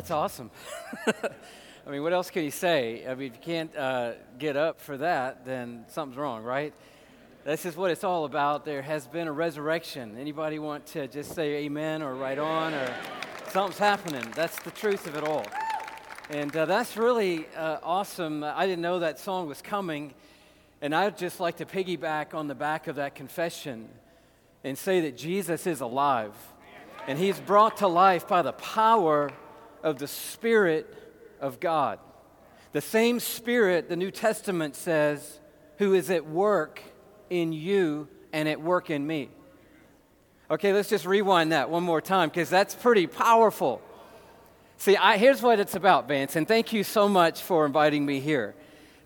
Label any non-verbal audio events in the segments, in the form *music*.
that's awesome. *laughs* I mean, what else can you say? I mean, if you can't uh, get up for that, then something's wrong, right? This is what it's all about. There has been a resurrection. Anybody want to just say amen or right on or something's happening? That's the truth of it all. And uh, that's really uh, awesome. I didn't know that song was coming. And I'd just like to piggyback on the back of that confession and say that Jesus is alive. And he's brought to life by the power of the Spirit of God. The same Spirit, the New Testament says, who is at work in you and at work in me. Okay, let's just rewind that one more time because that's pretty powerful. See, I, here's what it's about, Vance, and thank you so much for inviting me here.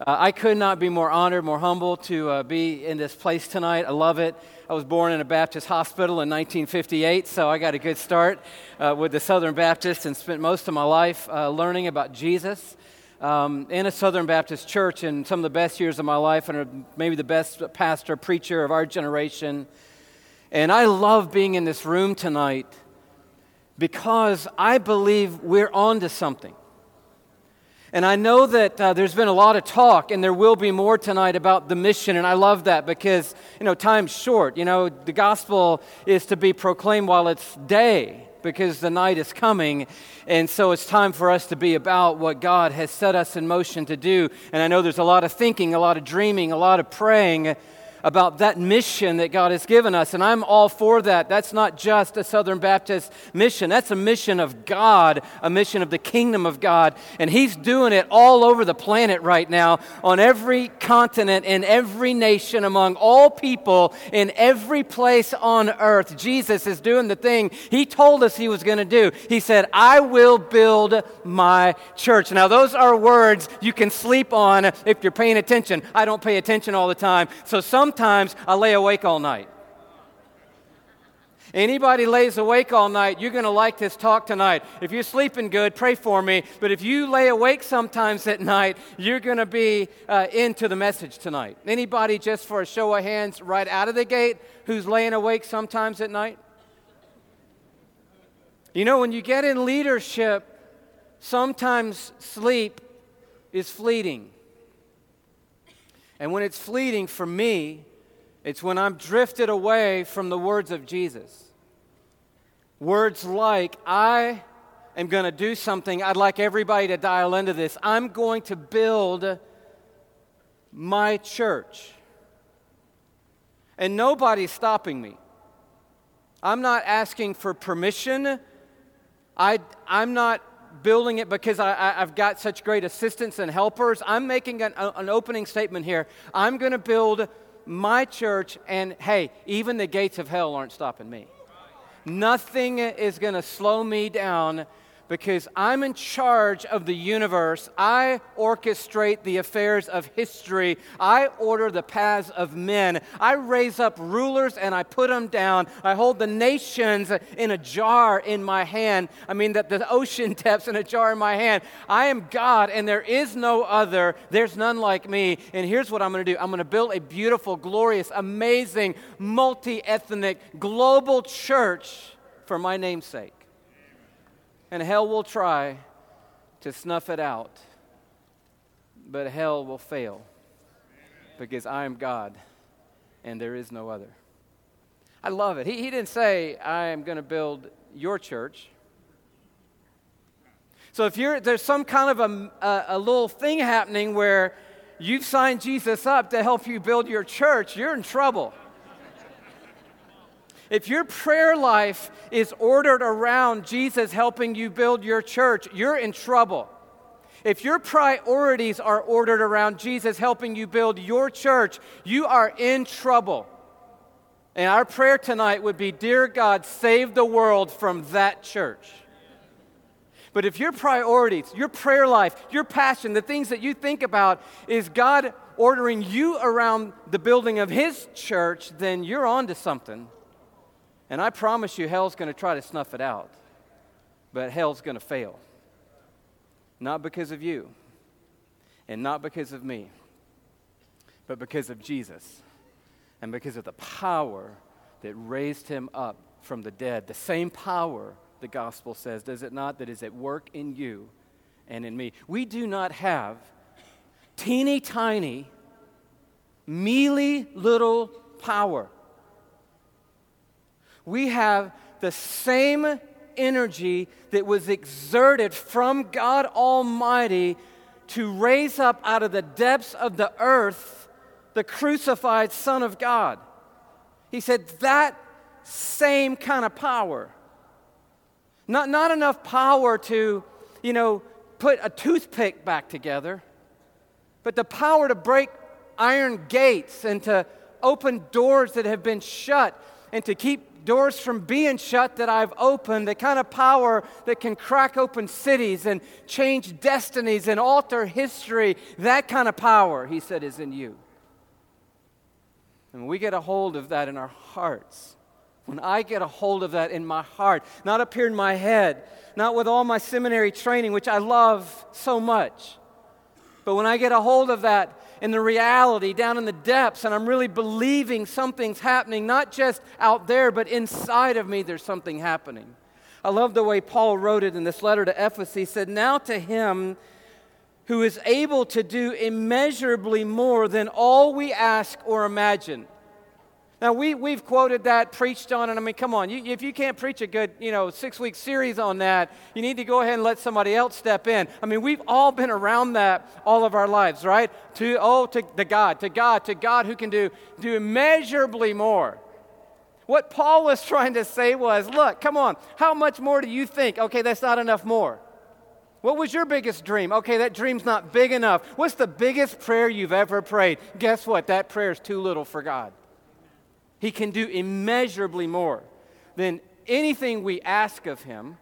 Uh, I could not be more honored, more humble to uh, be in this place tonight. I love it. I was born in a Baptist hospital in 1958, so I got a good start uh, with the Southern Baptist and spent most of my life uh, learning about Jesus um, in a Southern Baptist church in some of the best years of my life, and maybe the best pastor, preacher of our generation. And I love being in this room tonight because I believe we're on to something. And I know that uh, there's been a lot of talk, and there will be more tonight about the mission, and I love that because, you know, time's short. You know, the gospel is to be proclaimed while it's day because the night is coming. And so it's time for us to be about what God has set us in motion to do. And I know there's a lot of thinking, a lot of dreaming, a lot of praying about that mission that God has given us. And I'm all for that. That's not just a Southern Baptist mission, that's a mission of God, a mission of the kingdom of God. And He's doing it all over the planet right now, on every continent, in every nation, among all people, in every place on earth. Jesus is doing the thing He told us He was going to do. He said, I will build my church. Now, those are words you can sleep on if you're paying attention. I don't pay attention all the time. So some sometimes I lay awake all night. Anybody lays awake all night, you're going to like this talk tonight. If you're sleeping good, pray for me. But if you lay awake sometimes at night, you're going to be uh, into the message tonight. Anybody, just for a show of hands, right out of the gate, who's laying awake sometimes at night? You know, when you get in leadership, sometimes sleep is fleeting. And when it's fleeting for me, it's when I'm drifted away from the words of Jesus. Words like, I am going to do something. I'd like everybody to dial into this. I'm going to build my church. And nobody's stopping me. I'm not asking for permission. I, I'm not building it because I, have got such great assistants and helpers. I'm making an, an opening statement here. I'm going to build my church, and hey, even the gates of hell aren't stopping me. Nothing is going to slow me down because I'm in charge of the universe. I orchestrate the affairs of history. I order the paths of men. I raise up rulers and I put them down. I hold the nations in a jar in my hand. I mean, that the ocean *laughs* depths in a jar in my hand. I am God and there is no other. There's none like me. And here's what I'm going to do I'm going to build a beautiful, glorious, amazing, multi ethnic, global church for my name's sake and hell will try to snuff it out, but hell will fail because I am God and there is no other. I love it. He, he didn't say, I am going to build your church. So if you're, there's some kind of a, a, a little thing happening where you've signed Jesus up to help you build your church, you're in trouble. If your prayer life is ordered around Jesus helping you build your church, you're in trouble. If your priorities are ordered around Jesus helping you build your church, you are in trouble. And our prayer tonight would be Dear God, save the world from that church. But if your priorities, your prayer life, your passion, the things that you think about is God ordering you around the building of His church, then you're on to something. And I promise you, hell's going to try to snuff it out, but hell's going to fail. Not because of you, and not because of me, but because of Jesus, and because of the power that raised him up from the dead. The same power the gospel says, does it not? That is at work in you and in me. We do not have teeny tiny, mealy little power. We have the same energy that was exerted from God Almighty to raise up out of the depths of the earth the crucified Son of God. He said, that same kind of power. Not, not enough power to, you know, put a toothpick back together, but the power to break iron gates and to open doors that have been shut and to keep doors from being shut that I've opened, the kind of power that can crack open cities and change destinies and alter history, that kind of power, he said, is in you. And we get a hold of that in our hearts, when I get a hold of that in my heart, not up here in my head, not with all my seminary training, which I love so much, but when I get a hold of that in the reality down in the depths, and I'm really believing something's happening, not just out there, but inside of me, there's something happening. I love the way Paul wrote it in this letter to Ephesus. He said, Now to him who is able to do immeasurably more than all we ask or imagine now, we, we've quoted that, preached on it. I mean, come on. You, if you can't preach a good, you know, six week series on that, you need to go ahead and let somebody else step in. I mean, we've all been around that all of our lives, right? To, oh, to the God, to God, to God who can do, do immeasurably more. What Paul was *laughs* trying to say was, look, come on, how much more do you think? Okay, that's not enough more. What was your biggest dream? Okay, that dream's not big enough. What's the biggest prayer you've ever prayed? Guess what? That prayer is too little for God. He can do immeasurably more than anything we ask of Him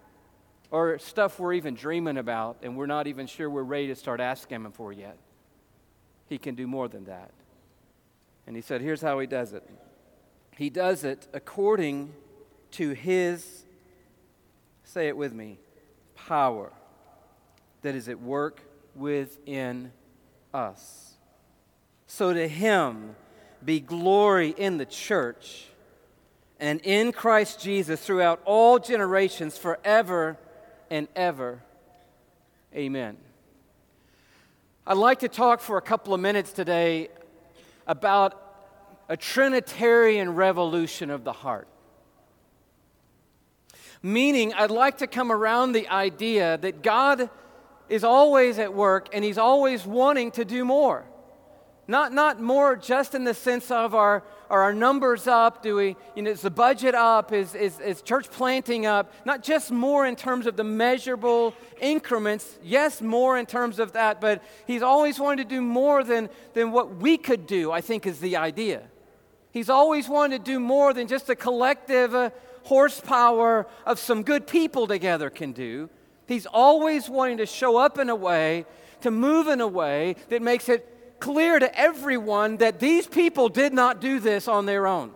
or stuff we're even dreaming about and we're not even sure we're ready to start asking Him for yet. He can do more than that. And He said, here's how He does it He does it according to His, say it with me, power that is at work within us. So to Him, be glory in the church and in Christ Jesus throughout all generations, forever and ever. Amen. I'd like to talk for a couple of minutes today about a Trinitarian revolution of the heart. Meaning, I'd like to come around the idea that God is always at work and He's always wanting to do more. Not, not more just in the sense of our, are our numbers up? Do we, you know, is the budget up? Is, is, is church planting up? Not just more in terms of the measurable increments. Yes, more in terms of that, but he's always wanted to do more than, than what we could do, I think is the idea. He's always wanted to do more than just a collective uh, horsepower of some good people together can do. He's always wanting to show up in a way, to move in a way that makes it clear to everyone that these people did not do this on their own.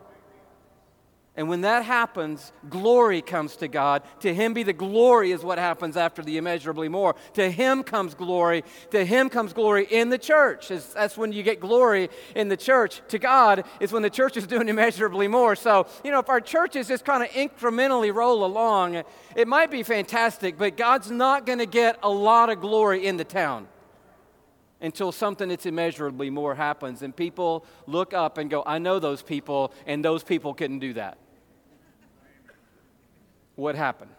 And when that happens, glory comes to God. To Him be the glory, is what happens after the immeasurably more. To Him comes glory. To Him comes glory in the church. That's when you get glory in the church. To God is when the church is *laughs* doing immeasurably more. So, you know, if our churches just kind of incrementally roll along, it might be fantastic, but God's not going to get a lot of glory in the town until something that's immeasurably more happens and people look up and go, I know those people, and those people couldn't do that. What happened?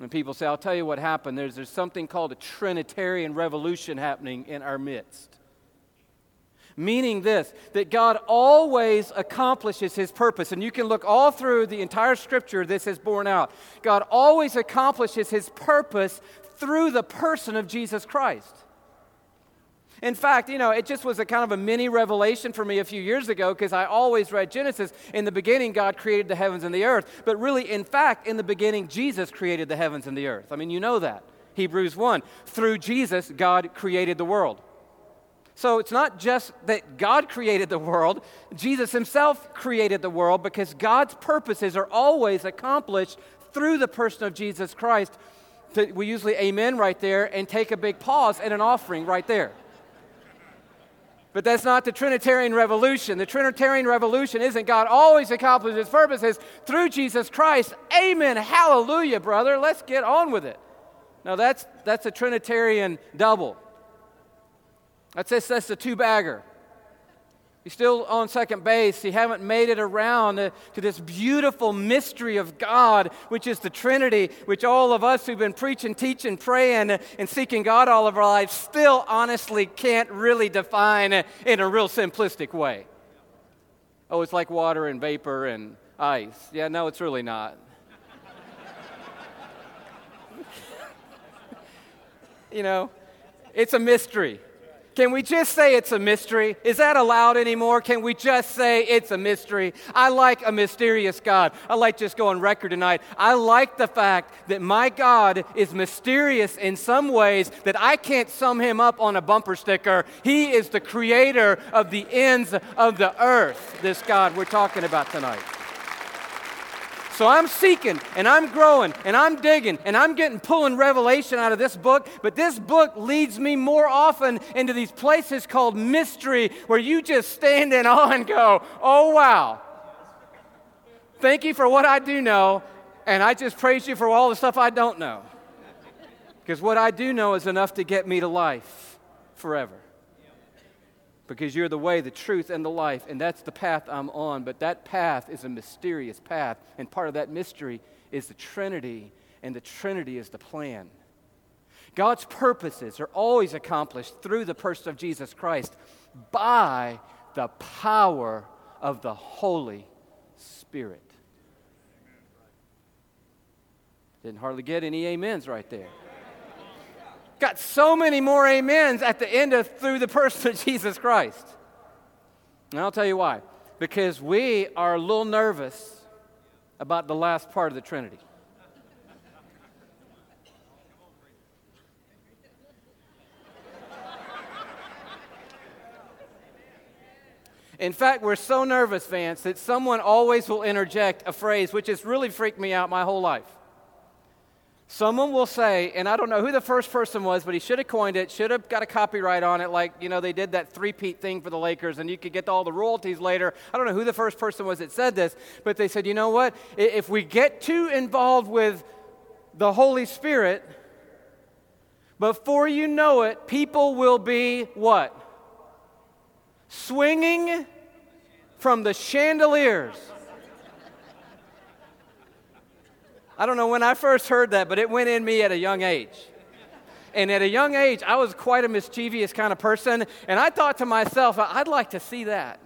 And people say, I'll tell you what happened. There's, there's something called a Trinitarian revolution happening in our midst. Meaning this, that God always accomplishes his purpose. And you can look all through the entire scripture this is borne out. God always accomplishes his purpose through the person of Jesus Christ. In fact, you know, it just was a kind of a mini revelation for me a few years ago because I always read Genesis. In the beginning, God created the heavens and the earth. But really, in fact, in the beginning, Jesus created the heavens and the earth. I mean, you know that. Hebrews 1. Through Jesus, God created the world. So it's not just that God created the world, Jesus himself created the world because God's purposes are always accomplished through the person of Jesus Christ. We usually amen right there and take a big pause and an offering right there. But that's not the Trinitarian revolution. The Trinitarian revolution isn't God always accomplishes his purposes through Jesus Christ. Amen. Hallelujah, brother. Let's get on with it. Now that's that's a Trinitarian double. That's that's, that's a two bagger. You're still on second base. He haven't made it around to, this beautiful mystery of God, which is the Trinity, which all of us who've been preaching, teaching, praying, and seeking God all of our lives still honestly can't really define in a real simplistic way. Oh, it's like water and vapor and ice. Yeah, no, it's really not. *laughs* you know, it's a mystery. Can we just say it's a mystery? Is that allowed anymore? Can we just say it's a mystery? I like a mysterious God. I like just go on record tonight. I like the fact that my God is mysterious in some ways that I can't sum him up on a bumper sticker. He is the creator of the ends of the earth, this God we're talking about tonight. So I'm seeking and I'm growing and I'm digging and I'm getting pulling revelation out of this book, but this book leads me more often into these places called mystery where you just stand in awe and go, oh wow. Thank you for what I do know, and I just praise you for all the stuff I don't know. Because what I do know is enough to get me to life forever because you're the way, the truth, and the life, and that's the path I'm on. But that path is a mysterious path, and part of that mystery is the Trinity, and the Trinity is the plan. God's purposes are always accomplished through the person of Jesus Christ by the power of the Holy Spirit. Didn't hardly get any amens right there. Got so many more amens at the end of through the person of *laughs* Jesus Christ. And I'll tell you why. Because we are a little nervous about the last part of the Trinity. In fact, we're so nervous, Vance, that someone always will interject a phrase which has really freaked me out my whole life. Someone will say, and I don't know who the first person was, but he should have coined it, should have got a copyright on it, like, you know, they did that three-peat thing for the Lakers, and you could get all the royalties later. I don't know who the first person was that said this, but they said, you know what? If we get too involved with the Holy Spirit, before you know it, people will be what? Swinging from the chandeliers I don't know when I first heard that, but it went in me at a young age. And at a young age, I was quite a mischievous kind of person, and I thought to myself, I'd like to see that.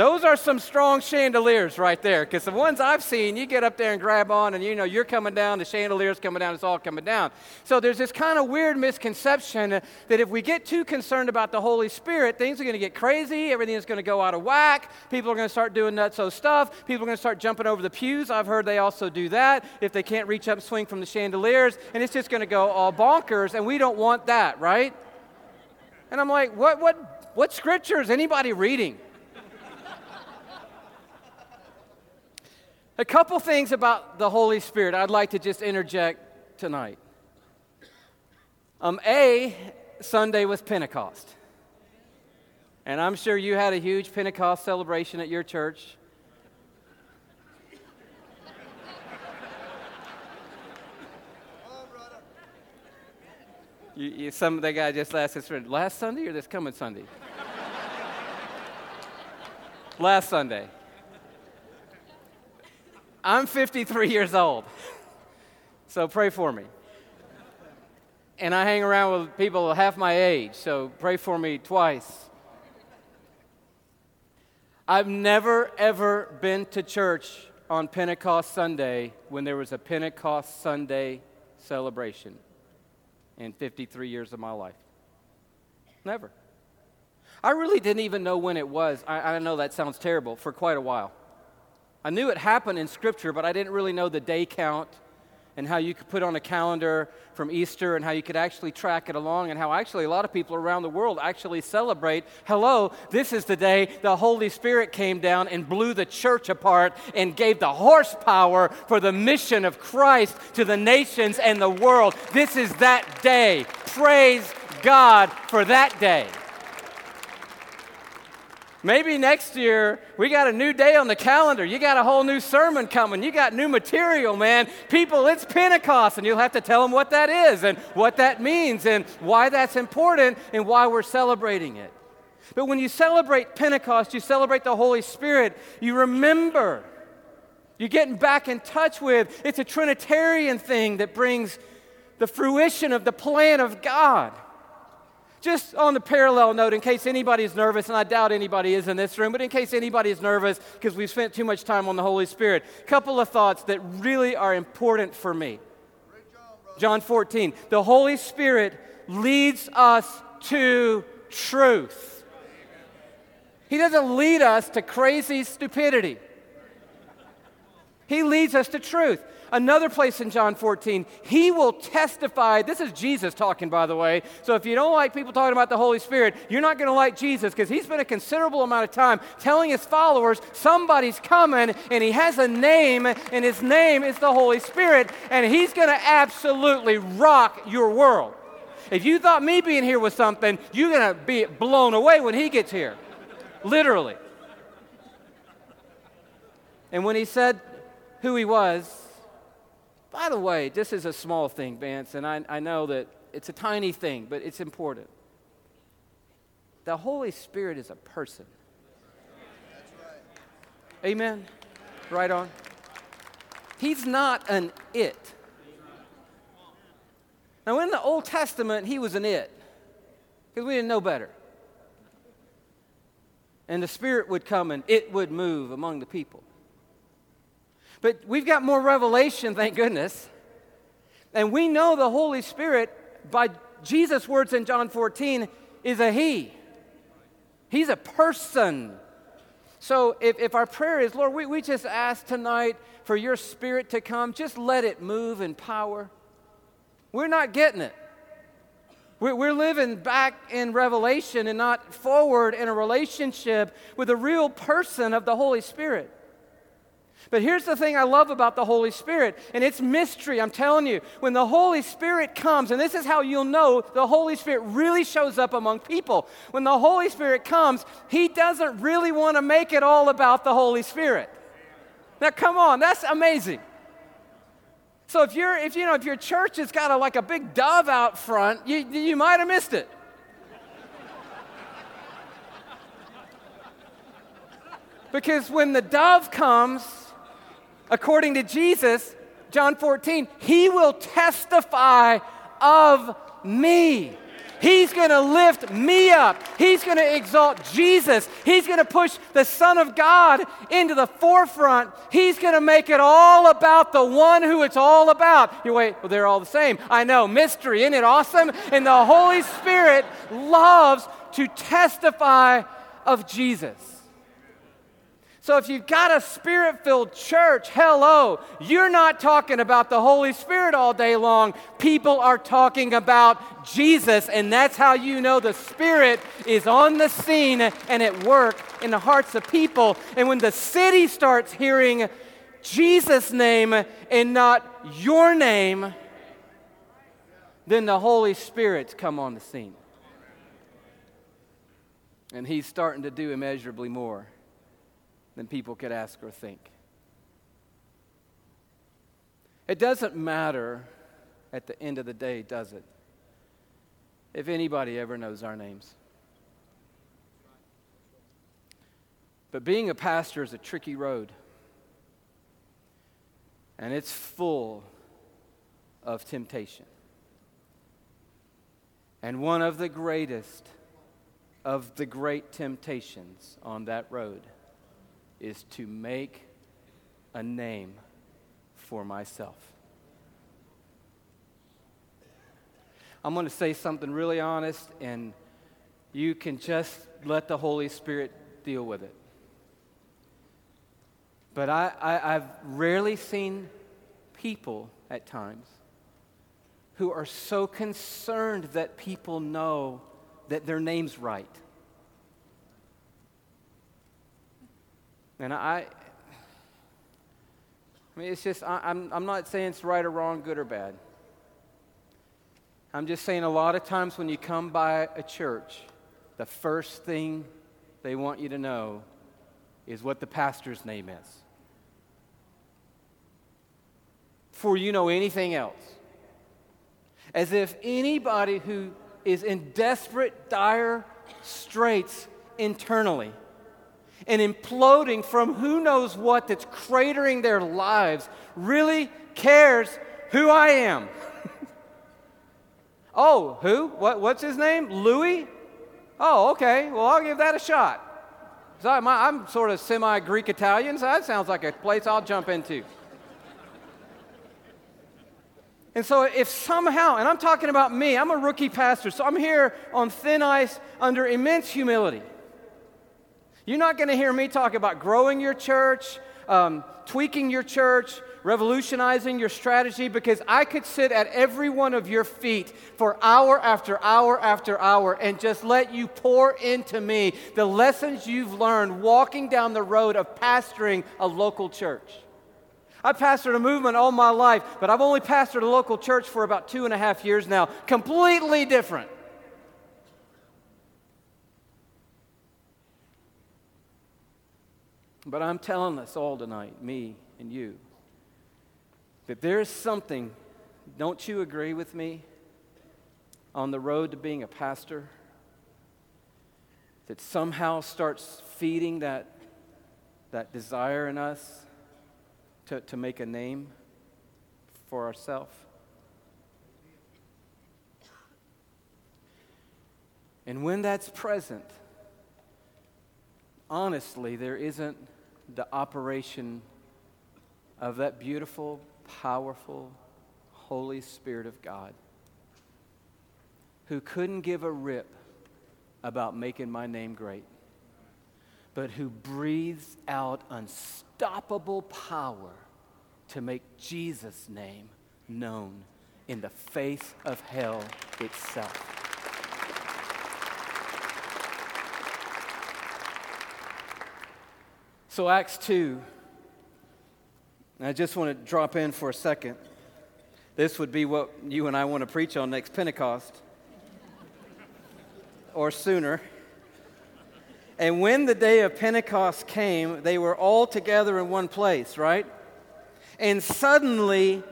Those are some strong chandeliers right there, because the ones I've seen, you get up there and grab on, and you know you're coming down, the chandelier's coming down, it's all coming down. So there's this kind of weird misconception that if we get too concerned about the Holy Spirit, things are going to get crazy, everything is going to go out of whack, people are going to start doing nutso stuff, people are going to start jumping over the pews. I've heard they also do that if they can't reach up swing from the chandeliers, and it's just going to go all bonkers, and we don't want that, right? And I'm like, what, what, what scripture is anybody reading? A couple things about the Holy Spirit I'd like to just interject tonight. Um, a, Sunday was Pentecost. And I'm sure you had a huge Pentecost celebration at your church. You, you, some the guy just asked us, last Sunday or this coming Sunday? *laughs* last Sunday. I'm 53 years old, so pray for me. And I hang around with people half my age, so pray for me twice. I've never, ever been to church on Pentecost Sunday when there was a Pentecost Sunday celebration in 53 years of my life. Never. I really didn't even know when it was. I, I know that sounds terrible for quite a while. I knew it happened in Scripture, but I didn't really know the day count and how you could put on a calendar from Easter and how you could actually track it along and how actually a lot of people around the world actually celebrate hello, this is the day the Holy Spirit came down and blew the church apart and gave the horsepower for the mission of Christ to the nations and the world. This is that day. Praise God for that day. Maybe next year we got a new day on the calendar. You got a whole new sermon coming. You got new material, man. People, it's Pentecost, and you'll have to tell them what that is and what that means and why that's important and why we're celebrating it. But when you celebrate Pentecost, you celebrate the Holy Spirit, you remember. You're getting back in touch with. It's a Trinitarian thing that brings the fruition of the plan of God. Just on the parallel note, in case anybody's nervous, and I doubt anybody is in this room, but in case anybody is nervous because we've spent too much time on the Holy Spirit, a couple of thoughts that really are important for me. John 14. The Holy Spirit leads us to truth. He doesn't lead us to crazy stupidity. He leads us to truth. Another place in John 14, he will testify. This is Jesus talking, by the way. So if you don't like people talking about the Holy Spirit, you're not going to like Jesus because he spent a considerable amount of time telling his followers somebody's coming and he has a name, and his name is the Holy Spirit, and he's going to absolutely rock your world. If you thought me being here was something, you're going to be blown away when he gets here. Literally. And when he said who he was, by the way, this is a small thing, Vance, and I, I know that it's a tiny thing, but it's important. The Holy Spirit is a person. Right. Amen? Right on. He's not an it. Now, in the Old Testament, he was an it because we didn't know better. And the Spirit would come and it would move among the people. But we've got more revelation, thank goodness. And we know the Holy Spirit, by Jesus' words in John 14, is a He. He's a person. So if, if our prayer is, Lord, we, we just ask tonight for your Spirit to come, just let it move in power. We're not getting it. We're, we're living back in Revelation and not forward in a relationship with a real person of the Holy Spirit. But here's the thing I love about the Holy Spirit, and it's mystery, I'm telling you. When the Holy Spirit comes, and this is how you'll know the Holy Spirit really shows up among people. When the Holy Spirit comes, He doesn't really want to make it all about the Holy Spirit. Now, come on, that's amazing. So if you're, if you know, if your church has got a, like a big dove out front, you, you might have missed it. because when the dove comes, according to Jesus, John 14, he will testify of me. He's going to lift me up. He's going to exalt Jesus. He's going to push the Son of God into the forefront. He's going to make it all about the one who it's all about. You wait, well, they're all the same. I know, mystery. Isn't it awesome? And the Holy Spirit loves to testify of Jesus. So if you've got a spirit filled church, hello, you're not talking about the Holy Spirit all day long. People are talking about Jesus, and that's how you know the Spirit is on the scene and at work in the hearts of people. And when the city starts hearing Jesus' name and not your name, then the Holy Spirit's come on the scene. And he's starting to do immeasurably more than people could ask or think. It doesn't matter at the end of the day, does it? If anybody ever knows our names. But being a pastor is a tricky road. And it's full of temptation. And one of the greatest of the great temptations on that road is to make a name for myself. I'm going to say something really honest, and you can just let the Holy Spirit deal with it. But I, I, I've rarely seen people at times who are so concerned that people know that their name's right. And I, I mean, it's just, I, I'm, I'm not saying it's right or wrong, good or bad. I'm just saying a lot of times when you come by a church, the first thing they want you to know is what the pastor's name is. Before you know anything else. As if anybody who is in desperate, dire straits internally and imploding from who knows what that's cratering their lives really cares who I am. *laughs* oh, who? What, what's his name? Louis? Oh, okay. Well, I'll give that a shot. So I'm, I'm sort of semi Greek Italian, so that sounds like a place I'll jump into. And so, if somehow, and I'm talking about me, I'm a rookie pastor, so I'm here on thin ice under immense humility. You're not going to hear me talk about growing your church, um, tweaking your church, revolutionizing your strategy, because I could sit at every one of your feet for hour after hour after hour and just let you pour into me the lessons you've learned walking down the road of pastoring a local church. I've pastored a movement all my life, but I've only pastored a local church for about two and a half years now. Completely different. But I'm telling us all tonight, me and you, that there's something, don't you agree with me, on the road to being a pastor that somehow starts feeding that, that desire in us to, to make a name for ourselves? And when that's present, honestly, there isn't the operation of that beautiful, powerful Holy Spirit of God who couldn't give a rip about making my name great, but who breathes out unstoppable power to make Jesus' name known in the face of hell itself. So, Acts 2, I just want to drop in for a second. This would be what you and I want to preach on next Pentecost or sooner. And when the day of Pentecost came, they were all together in one place, right? And suddenly,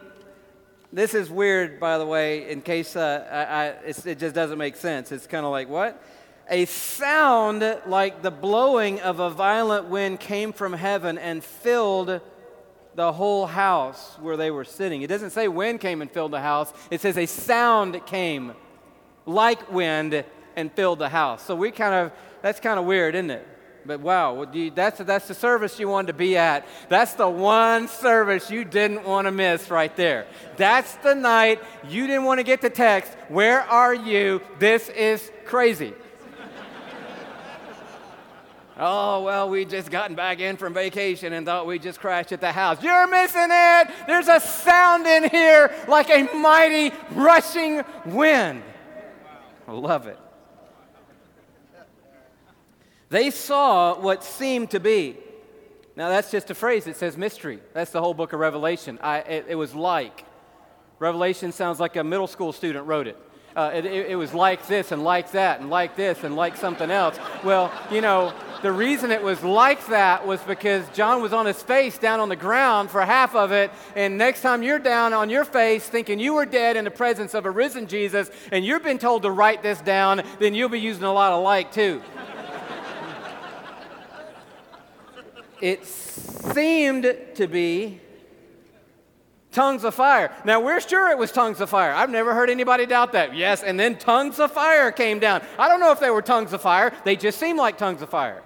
this is weird, by the way, in case uh, I, I, it just doesn't make sense. It's kind of like, what? A sound like the blowing of a violent wind came from heaven and filled the whole house where they were sitting. It doesn't say wind came and filled the house, it says a sound came like wind and filled the house. So we kind of, that's kind of weird, isn't it? But wow, that's, that's the service you wanted to be at. That's the one service you didn't want to miss right there. That's the night you didn't want to get the text, Where are you? This is crazy. Oh, well, we just gotten back in from vacation and thought we just crashed at the house. You're missing it. There's a sound in here like a mighty rushing wind. I love it. They saw what seemed to be. Now, that's just a phrase. It says mystery. That's the whole book of Revelation. I, it, it was like. Revelation sounds like a middle school student wrote it. Uh, it, it, it was like this and like that and like this and like something else. Well, you know, the reason it was like that was because John was on his face down on the ground for half of it. And next time you're down on your face thinking you were dead in the presence of a risen Jesus and you've been told to write this down, then you'll be using a lot of like too. it seemed to be tongues of fire. Now, we're sure it was tongues of fire. I've never heard anybody doubt that. Yes, and then tongues of fire came down. I don't know if they were tongues of fire, they just seemed like tongues of fire.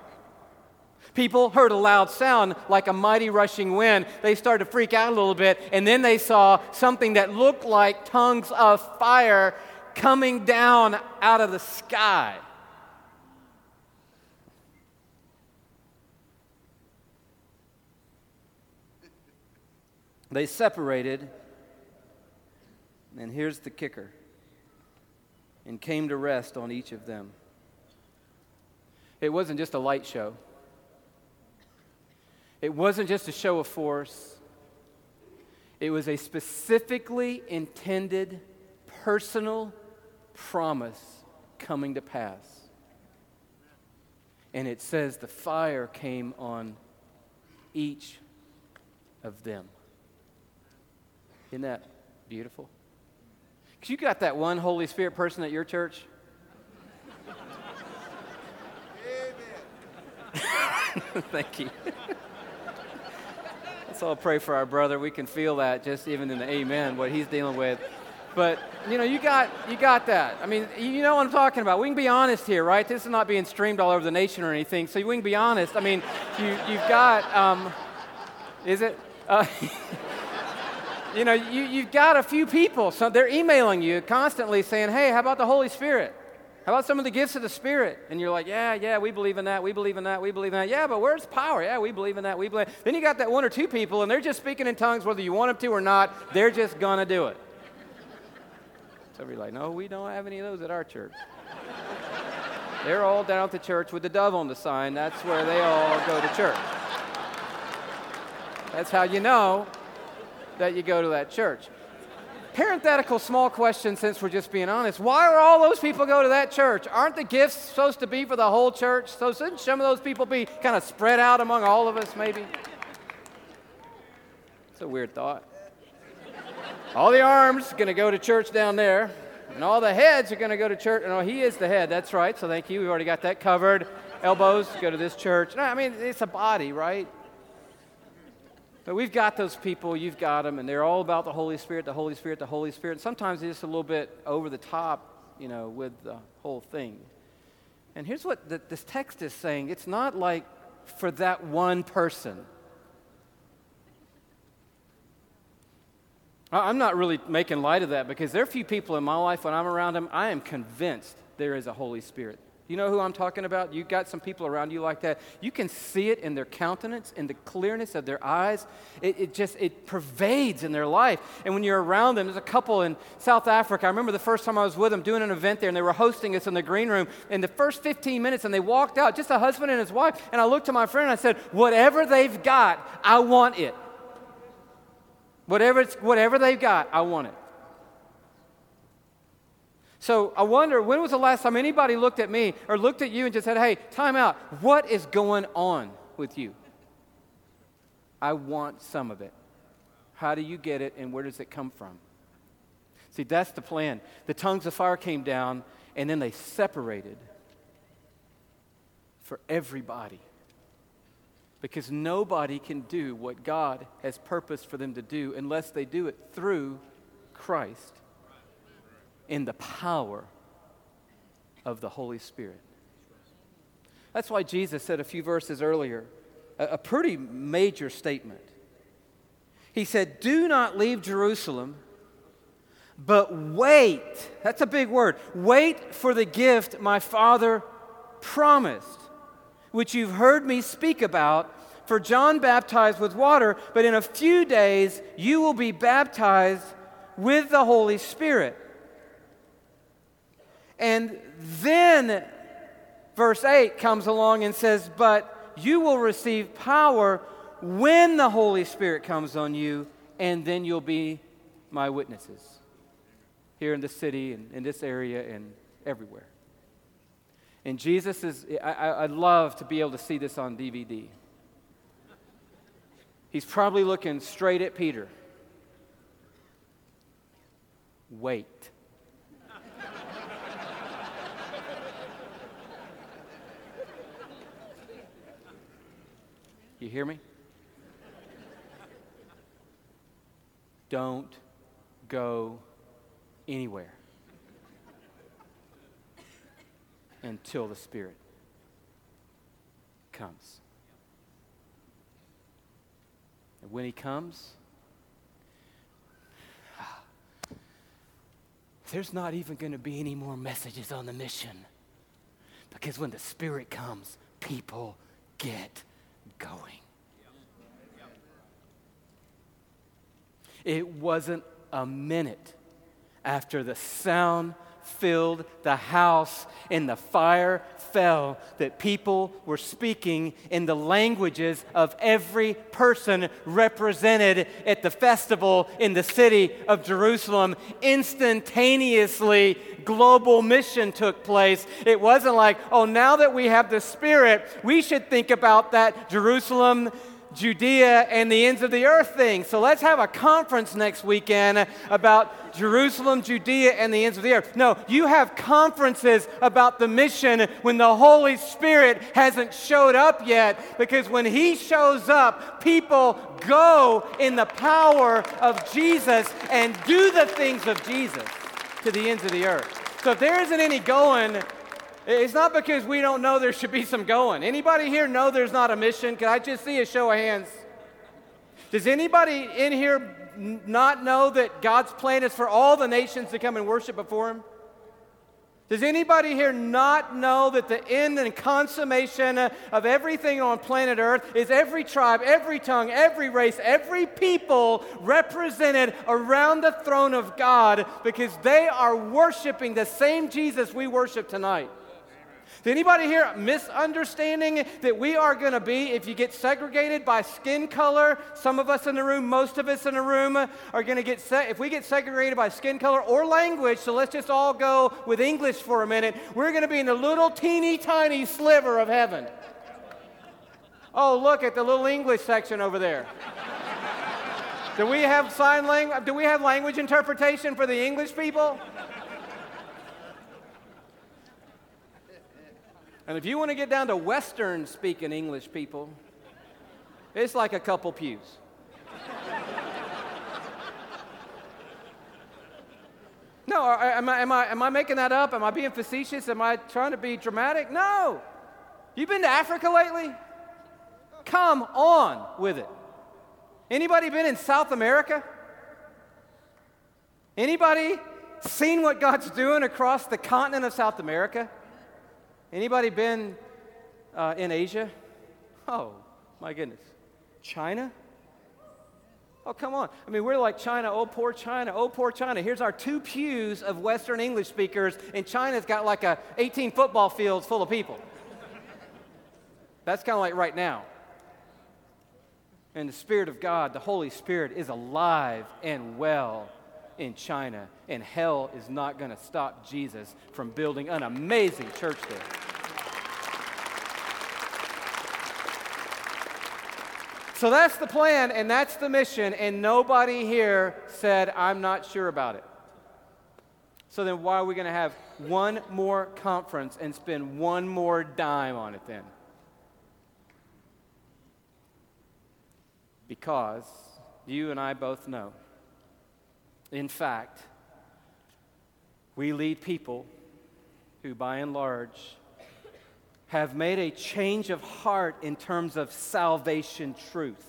People heard a loud sound like a mighty rushing wind. They started to freak out a little bit, and then they saw something that looked like tongues of fire coming down out of the sky. They separated, and here's the kicker, and came to rest on each of them. It wasn't just a light show. It wasn't just a show of force, it was a specifically intended personal promise coming to pass. And it says the fire came on each of them. Isn't that beautiful? Because you got that one Holy Spirit person at your church. *laughs* Amen. Thank you. *laughs* Let's all pray for our brother. We can feel that just even in the amen, what he's dealing with. But you know, you got you got that. I mean, you know what I'm talking about. We can be honest here, right? This is not being streamed all over the nation or anything, so we can be honest. I mean, you you've got um, is it? Uh, *laughs* you know, you, you've got a few people, so they're emailing you constantly saying, hey, how about the Holy Spirit? How about some of the gifts of the Spirit? And you're like, yeah, yeah, we believe in that, we believe in that, we believe in that. Yeah, but where's power? Yeah, we believe in that, we believe. Then you got that one or two people, and they're just speaking in tongues whether you want them to or not. They're just to do it. So you're like, no, we don't have any of those at our church. they're all down at the church with the dove on the sign. That's where they all go to church. That's how you know that you go to that church. Parenthetical small question since we're just being honest. Why are all those people go to that church? Aren't the gifts supposed to be for the whole church? So shouldn't some of those people be kind of spread out among all of us maybe? It's a weird thought. All the arms going to go to church down there, and all the heads are going to go to church. No, oh, he is the head. That's right. So thank you. We've already got that covered. Elbows go to this church. No, I mean it's a body, right? But we've got those people, you've got them, and they're all about the Holy Spirit, the Holy Spirit, the Holy Spirit. And Sometimes it's just a little bit over the top, you know, with the whole thing. And here's what the, this text is saying it's not like for that one person. I'm not really making light of that because there are few people in my life when I'm around them, I am convinced there is a Holy Spirit. You know who I'm talking about? You've got some people around you like that. You can see it in their countenance, in the clearness of their eyes. It, it, just it pervades in their life. And when you're around them, there's a couple in South Africa. I remember the first time I was with them doing an event there, and they were hosting us in the green room. In the first 15 minutes, and they walked out, just a husband and his wife. And I looked to my friend and I said, "Whatever they've got, I want it. Whatever it's, whatever they've got, I want it." So I wonder, when was the last time anybody looked at me or looked at you and just said, hey, time out. What is going on with you? I want some of it. How do you get it and where does it come from? See, that's the plan. The tongues of fire came down and then they separated for everybody. Because nobody can do what God has purposed for them to do unless they do it through Christ in the power of the Holy Spirit. That's why Jesus said a few verses earlier a, a pretty major statement. He said, Do not leave Jerusalem, but wait. That's a big word. Wait for the gift my Father promised, which you've heard me speak about. For John baptized with water, but in a few days you will be baptized with the Holy Spirit. And then verse 8 comes along and says, But you will receive power when the Holy Spirit comes on you, and then you'll be my witnesses here in the city and in this area and everywhere. And Jesus is, I, would love to be able to see this on DVD. He's probably looking straight at Peter. Wait. You hear me? Don't go anywhere until the Spirit comes. And when He comes, *sighs* there's not even going to be any more messages on the mission. Because when the Spirit comes, people get going. It wasn't a minute after the sound filled the house, and the fire fell that people were speaking in the languages of every person represented at the festival in the city of Jerusalem. Instantaneously, global mission took place. It wasn't like, oh, now that we have the Spirit, we should think about that Jerusalem Judea and the ends of the earth thing. So let's have a conference next weekend about Jerusalem, Judea, and the ends of the earth. No, you have conferences about the mission when the Holy Spirit hasn't showed up yet, because when He shows up, people go in the power of Jesus and do the things of Jesus to the ends of the earth. So if there isn't any going, it's not because we don't know there should be some going. Anybody here know there's not a mission? Can I just see a show of hands? Does anybody in here not know that God's plan is for all the nations to come and worship before Him? Does anybody here not know that the end and consummation of everything on planet Earth is every tribe, every tongue, every race, every people represented around the throne of God because they are worshiping the same Jesus we worship tonight? Is anybody here misunderstanding that we are going to be, if you get segregated by skin color, some of us in the room, most of us in the room are going to get, se- if we get segregated by skin color or language, so let's just all go with English for a minute, we're going to be in a little teeny tiny sliver of heaven. Oh, look at the little English section over there. Do we have sign language? Do we have language interpretation for the English people? And if you want to get down to Western speaking English people, it's like a couple pews. no, am I, am, I, am I making that up? Am I being facetious? Am I trying to be dramatic? No. You been to Africa lately? Come on with it. Anybody been in South America? Anybody seen what God's doing across the continent of South America? Anybody been uh, in Asia? Oh, my goodness. China? Oh, come on. I mean, we're like China. Oh, poor China. Oh, poor China. Here's our two pews of Western English speakers, and China's got like a 18 football fields full of people. That's kind of like right now. And the Spirit of God, the Holy Spirit, is alive and well in China, and hell is not going to stop Jesus from building an amazing church there. So that's the plan and that's the mission, and nobody here said, I'm not sure about it. So then, why are we going to have one more conference and spend one more dime on it then? Because you and I both know in fact, we lead people who, by and large, have made a change of heart in terms of salvation truth.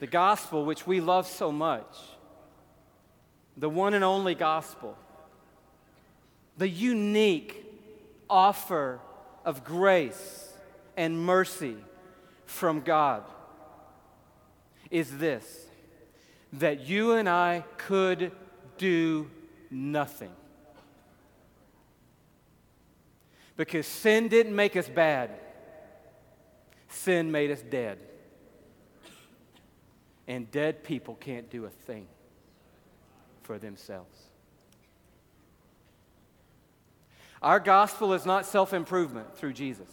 The gospel, which we love so much, the one and only gospel, the unique offer of grace and mercy from God, is this that you and I could do nothing. Because sin didn't make us bad, sin made us dead. And dead people can't do a thing for themselves. Our gospel is not self improvement through Jesus.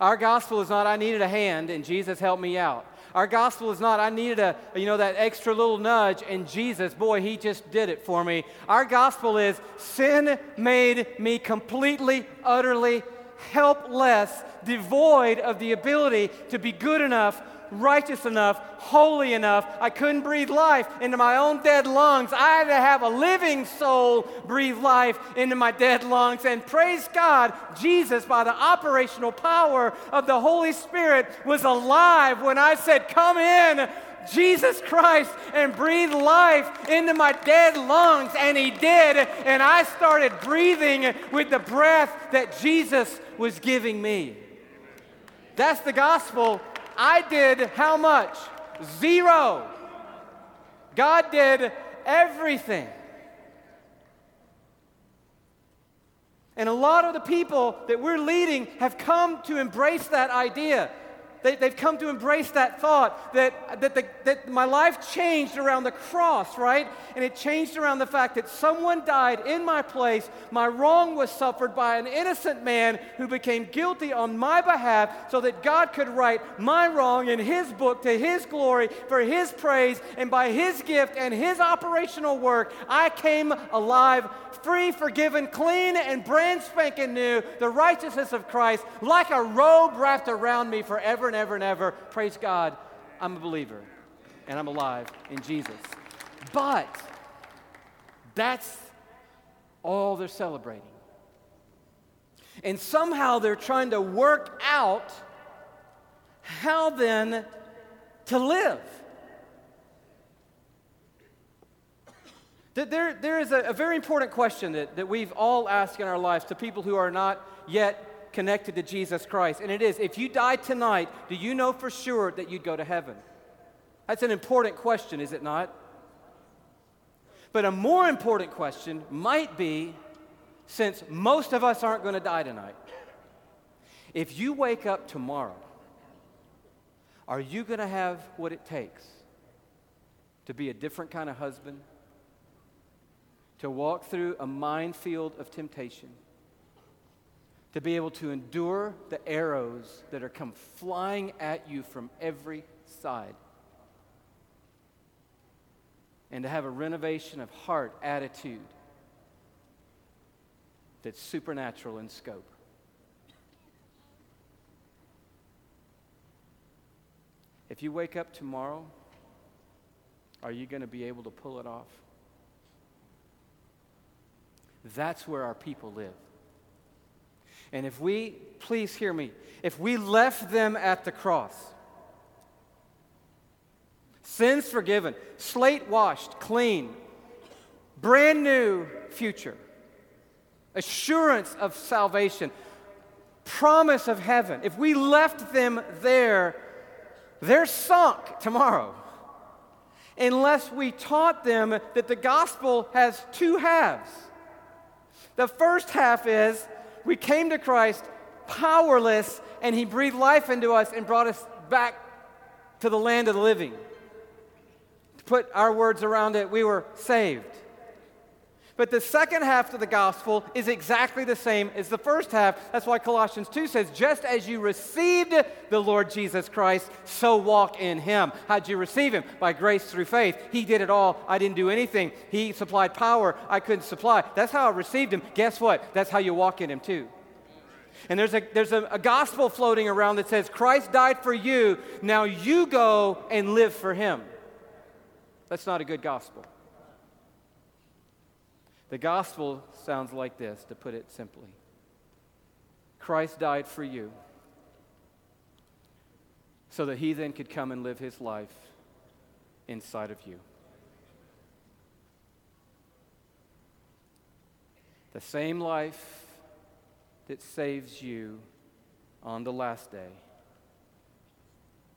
Our gospel is not, I needed a hand and Jesus helped me out. Our gospel is not, I needed a, you know, that extra little nudge, and Jesus, boy, he just did it for me. Our gospel is, sin made me completely, utterly helpless, devoid of the ability to be good enough righteous enough, holy enough. I couldn't breathe life into my own dead lungs. I had to have a living soul breathe life into my dead lungs. And praise God, Jesus, by the operational power of the Holy Spirit, was alive when I said, Come in. Jesus Christ and breathe life into my dead lungs. And He did. And I started breathing with the breath that Jesus was giving me. That's the gospel I did how much? Zero. God did everything. And a lot of the people that we're leading have come to embrace that idea. They, have come to embrace that thought that, that, the, that my life changed around the cross, right? And it changed around the fact that someone died in my place. My wrong was suffered by an innocent man who became guilty on my behalf so that God could write my wrong in his book to his glory for his praise. And by his gift and his operational work, I came alive free, forgiven, clean, and brand spanking new, the righteousness of Christ, like a robe wrapped around me forever and ever and ever. Praise God, I'm a believer and I'm alive in Jesus. But that's all they're celebrating. And somehow they're trying to work out how then to live. There, there is a, a very important question that, that we've all asked in our lives to people who are not yet connected to Jesus Christ. And it is if you die tonight, do you know for sure that you'd go to heaven? That's an important question, is it not? But a more important question might be since most of us aren't going to die tonight, if you wake up tomorrow, are you going to have what it takes to be a different kind of husband, to walk through a minefield of temptation, to be able to endure the arrows that are come flying at you from every side, and to have a renovation of heart attitude that's supernatural in scope. If you wake up tomorrow, are you going to be able to pull it off? That's where our people live. And if we, please hear me, if we left them at the cross, sins forgiven, slate washed, clean, brand new future, assurance of salvation, promise of heaven, if we left them there, they're sunk tomorrow. Unless we taught them that the gospel has two halves the first half is we came to Christ powerless, and He breathed life into us and brought us back to the land of the living. To put our words around it, we were saved. But the second half of the gospel is exactly the same as the first half. That's why Colossians 2 says, just as you received the Lord Jesus Christ, so walk in him. How'd you receive him? By grace through faith. He did it all. I didn't do anything. He supplied power I couldn't supply. That's how I received him. Guess what? That's how you walk in him too. And there's a, there's a, a gospel floating around that says, Christ died for you, now you go and live for him. That's not a good gospel. The gospel sounds like this, to put it simply Christ died for you so that he then could come and live his life inside of you. The same life that saves you on the last day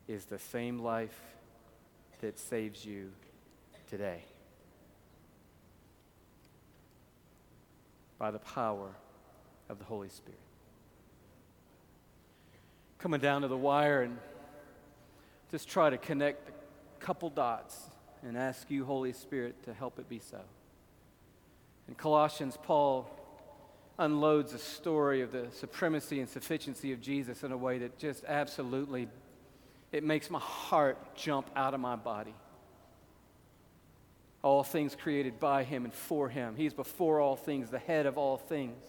is the same life that saves you today. By the power of the Holy Spirit. Coming down to the wire and just try to connect a couple dots and ask you, Holy Spirit, to help it be so. In Colossians, Paul unloads a story of the supremacy and sufficiency of Jesus in a way that just absolutely it makes my heart jump out of my body all things created by him and for him. He's before all things, the head of all things.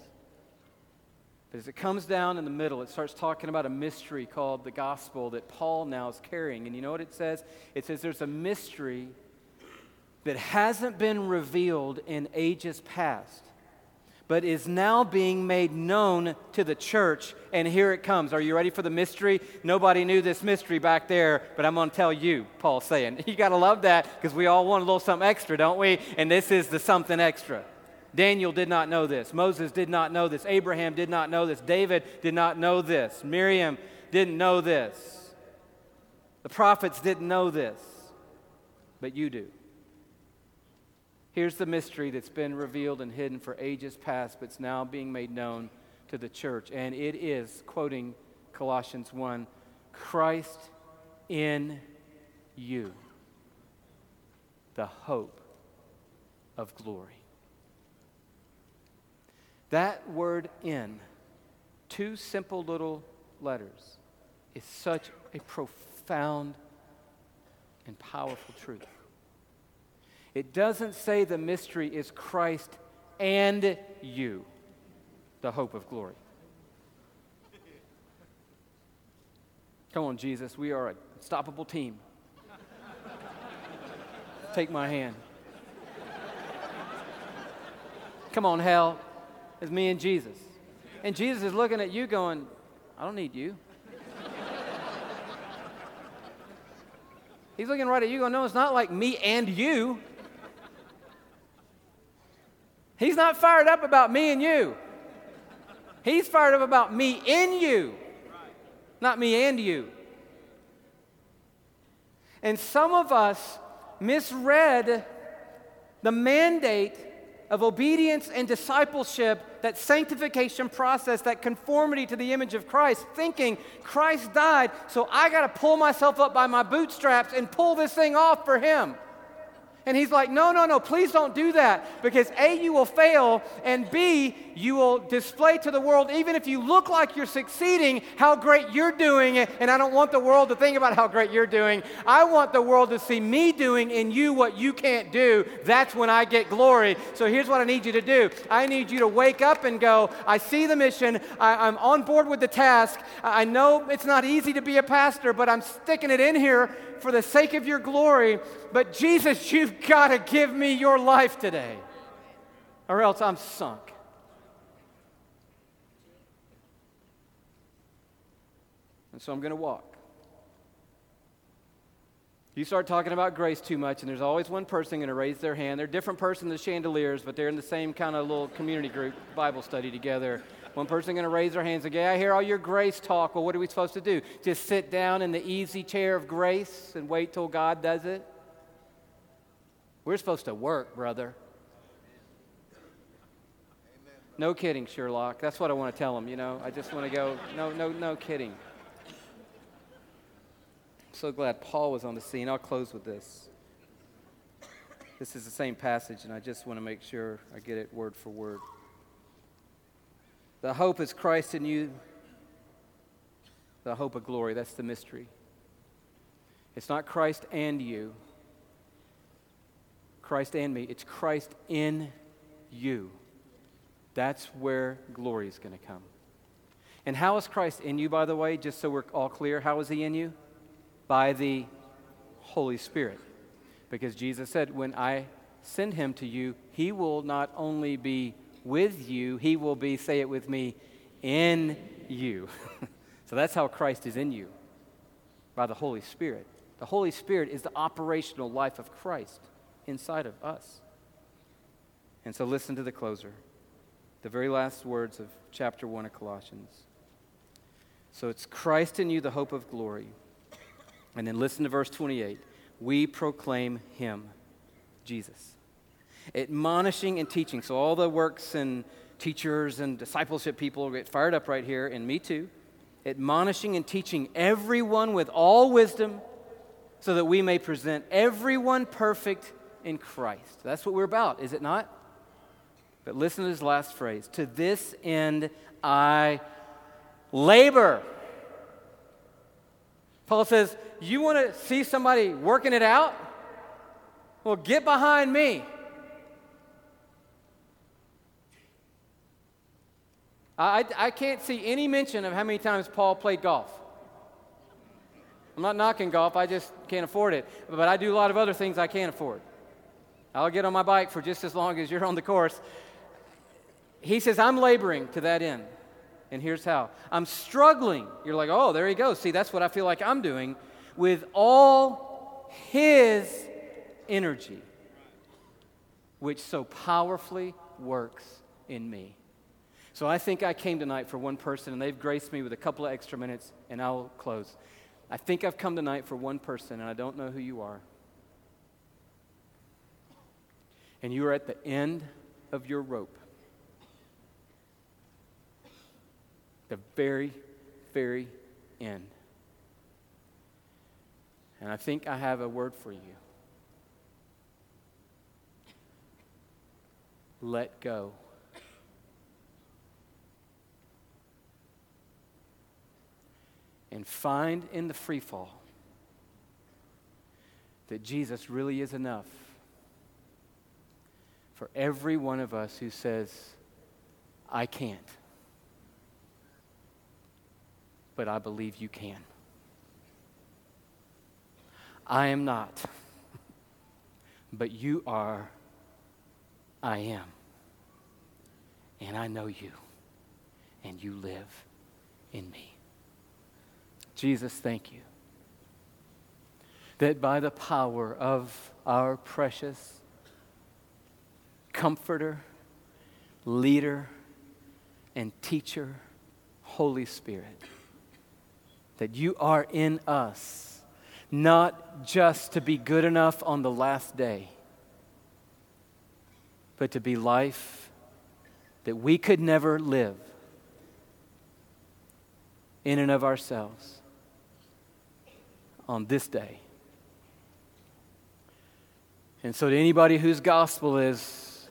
But as it comes down in the middle, it starts talking about a mystery called the gospel that Paul now is carrying. And you know what it says? It says there's a mystery that hasn't been revealed in ages past but is now being made known to the church. And here it comes. Are you ready for the mystery? Nobody knew this mystery back there, but I'm going to tell you, Paul's saying. *laughs* You got to love that because we all want a little something extra, don't we? And this is the something extra. Daniel did not know this. Moses did not know this. Abraham did not know this. David did not know this. Miriam didn't know this. The prophets didn't know this. But you do. Here's the mystery that's been revealed and hidden for ages past, but it's now being made known to the church. And it is, quoting Colossians 1, Christ in you, the hope of glory. That word in, two simple little letters, is such a profound and powerful truth. It doesn't say the mystery is Christ and you, the hope of glory. Come on, Jesus, we are a unstoppable team. Take my hand. Come on, hell. It's me and Jesus. And Jesus is looking at you going, I don't need you. He's looking right at you going, No, it's not like me and you. He's not fired up about me and you. He's fired up about me in you, not me and you. And some of us misread the mandate of obedience and discipleship, that sanctification process, that conformity to the image of Christ, thinking Christ died, so I got to pull myself up by my bootstraps and pull this thing off for Him. And he's like, no, no, no, please don't do that. Because A, you will fail, and B, you will display to the world, even if you look like you're succeeding, how great you're doing. And I don't want the world to think about how great you're doing. I want the world to see me doing in you what you can't do. That's when I get glory. So here's what I need you to do I need you to wake up and go, I see the mission, I, am on board with the task. I know it's not easy to be a pastor, but I'm sticking it in here for the sake of your glory. But Jesus, you've got to give me your life today, or else I'm sunk. And so I'm going to walk. You start talking about grace too much, and there's always one person going to raise their hand. They're a different person than the chandeliers, but they're in the same kind of little community group Bible study together. One person going to raise their hands and go, I hear all your grace talk. Well, what are we supposed to do? Just sit down in the easy chair of grace and wait till God does it? We're supposed to work, brother. No kidding, Sherlock. That's what I want to tell him, you know. I just want to go, no, no, no kidding. I'm so glad Paul was on the scene. I'll close with this. This is the same passage, and I just want to make sure I get it word for word. The hope is Christ in you, the hope of glory. That's the mystery. It's not Christ and you, Christ and me. It's Christ in you. That's where glory is going to come. And how is Christ in you, by the way, just so we're all clear? How is he in you? By the Holy Spirit. Because Jesus said, when I send him to you, he will not only be with you, he will be, say it with me, in you. *laughs* so that's how Christ is in you, by the Holy Spirit. The Holy Spirit is the operational life of Christ inside of us. And so listen to the closer, the very last words of chapter 1 of Colossians. So it's Christ in you, the hope of glory. And then listen to verse 28. We proclaim him, Jesus admonishing and teaching. So all the works and teachers and discipleship people get fired up right here, and me too. Admonishing and teaching everyone with all wisdom so that we may present everyone perfect in Christ. That's what we're about, is it not? But listen to his last phrase To this end I labor. Paul says, You want to see somebody working it out? Well, get behind me. I, I can't see any mention of how many times Paul played golf. I'm not knocking golf, I just can't afford it. But I do a lot of other things I can't afford. I'll get on my bike for just as long as you're on the course. He says, I'm laboring to that end. And here's how I'm struggling. You're like, oh, there he goes. See, that's what I feel like I'm doing with all his energy, which so powerfully works in me. So I think I came tonight for one person, and they've graced me with a couple of extra minutes, and I'll close. I think I've come tonight for one person, and I don't know who you are. and you are at the end of your rope. The very, very end. And I think I have a word for you. Let go. And find in the free fall that Jesus really is enough for every one of us who says, I can't. But I believe you can. I am not, but you are, I am. And I know you, and you live in me. Jesus, thank you that by the power of our precious comforter, leader, and teacher, Holy Spirit, that you are in us, not just to be good enough on the last day, but to be life that we could never live in and of ourselves on this day. And so, to anybody whose gospel is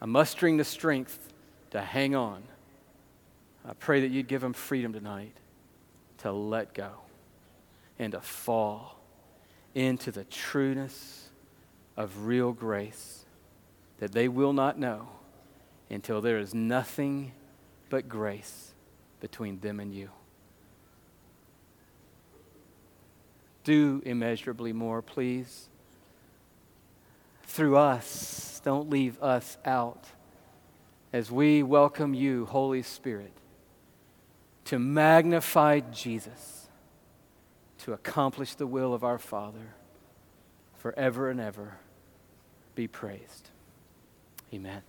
I'm mustering the strength to hang on, I pray that you'd give them freedom tonight to let go and to fall into the trueness of real grace that they will not know until there is nothing but grace between them and you. Do immeasurably more, please through us. Don't leave us out as we welcome you, Holy Spirit, to magnify Jesus, to accomplish the will of our Father forever and ever. Be praised. Amen.